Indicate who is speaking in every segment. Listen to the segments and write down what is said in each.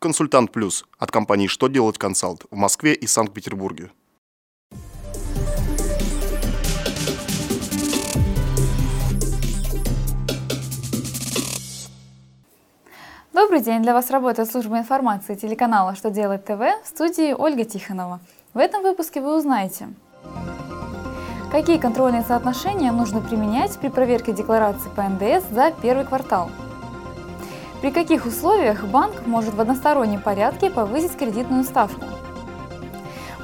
Speaker 1: Консультант Плюс от компании «Что делать консалт» в Москве и Санкт-Петербурге.
Speaker 2: Добрый день! Для вас работает служба информации телеканала «Что делать ТВ» в студии Ольга Тихонова. В этом выпуске вы узнаете, какие контрольные соотношения нужно применять при проверке декларации по НДС за первый квартал, при каких условиях банк может в одностороннем порядке повысить кредитную ставку,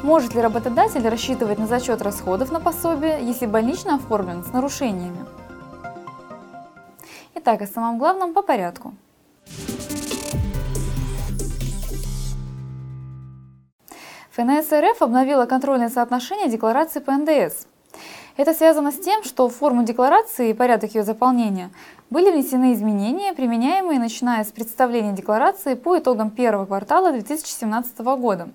Speaker 2: может ли работодатель рассчитывать на зачет расходов на пособие, если больничный оформлен с нарушениями. Итак, о самом главном по порядку – ФНС РФ обновила контрольное соотношение декларации по НДС. Это связано с тем, что форму декларации и порядок ее заполнения были внесены изменения, применяемые начиная с представления декларации по итогам первого квартала 2017 года.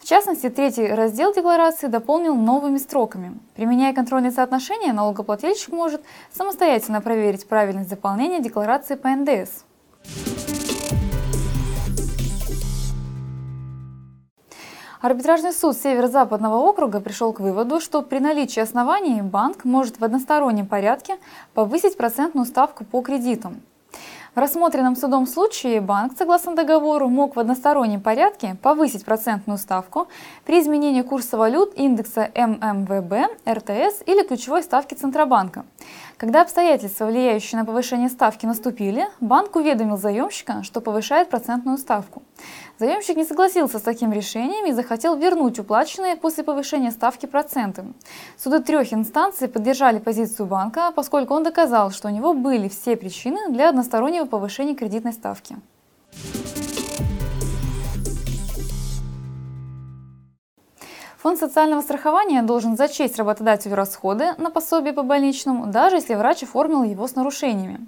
Speaker 2: В частности, третий раздел декларации дополнил новыми строками. Применяя контрольные соотношения, налогоплательщик может самостоятельно проверить правильность заполнения декларации по НДС. Арбитражный суд Северо-Западного округа пришел к выводу, что при наличии оснований банк может в одностороннем порядке повысить процентную ставку по кредитам. В рассмотренном судом случае банк, согласно договору, мог в одностороннем порядке повысить процентную ставку при изменении курса валют индекса ММВБ, РТС или ключевой ставки Центробанка. Когда обстоятельства, влияющие на повышение ставки, наступили, банк уведомил заемщика, что повышает процентную ставку. Заемщик не согласился с таким решением и захотел вернуть уплаченные после повышения ставки проценты. Суды трех инстанций поддержали позицию банка, поскольку он доказал, что у него были все причины для одностороннего повышения кредитной ставки. Фонд социального страхования должен зачесть работодателю расходы на пособие по больничному, даже если врач оформил его с нарушениями.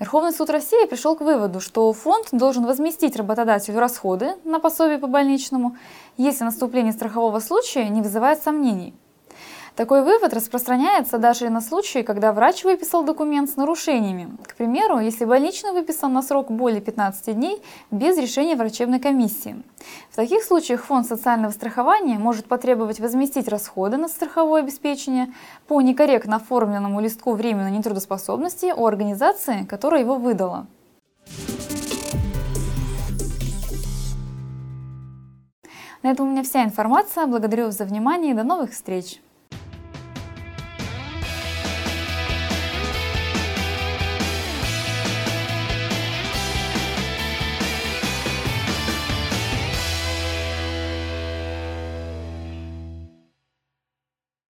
Speaker 2: Верховный суд России пришел к выводу, что фонд должен возместить работодателю расходы на пособие по больничному, если наступление страхового случая не вызывает сомнений. Такой вывод распространяется даже на случаи, когда врач выписал документ с нарушениями. К примеру, если больничный выписан на срок более 15 дней без решения врачебной комиссии. В таких случаях фонд социального страхования может потребовать возместить расходы на страховое обеспечение по некорректно оформленному листку временной нетрудоспособности у организации, которая его выдала. На этом у меня вся информация. Благодарю за внимание и до новых встреч!